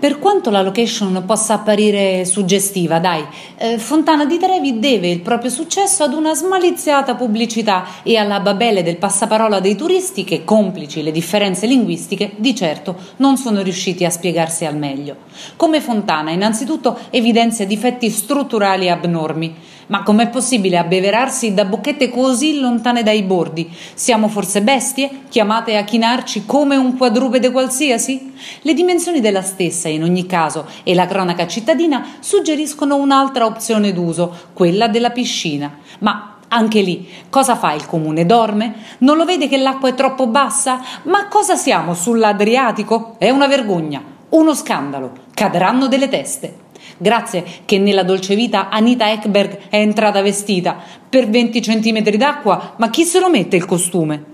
Per quanto la location possa apparire suggestiva, dai, eh, Fontana di Trevi deve il proprio successo ad una smaliziata pubblicità e alla babele del passaparola dei turisti che, complici le differenze linguistiche, di certo non sono riusciti a spiegarsi al meglio. Come Fontana, innanzitutto evidenzia difetti strutturali abnormi. Ma com'è possibile abbeverarsi da bocchette così lontane dai bordi? Siamo forse bestie, chiamate a chinarci come un quadrupede qualsiasi? Le dimensioni della stessa, in ogni caso, e la cronaca cittadina suggeriscono un'altra opzione d'uso, quella della piscina. Ma anche lì, cosa fa il comune? Dorme? Non lo vede che l'acqua è troppo bassa? Ma cosa siamo sull'Adriatico? È una vergogna, uno scandalo. Cadranno delle teste. Grazie che nella dolce vita Anita Ekberg è entrata vestita per 20 centimetri d'acqua, ma chi se lo mette il costume?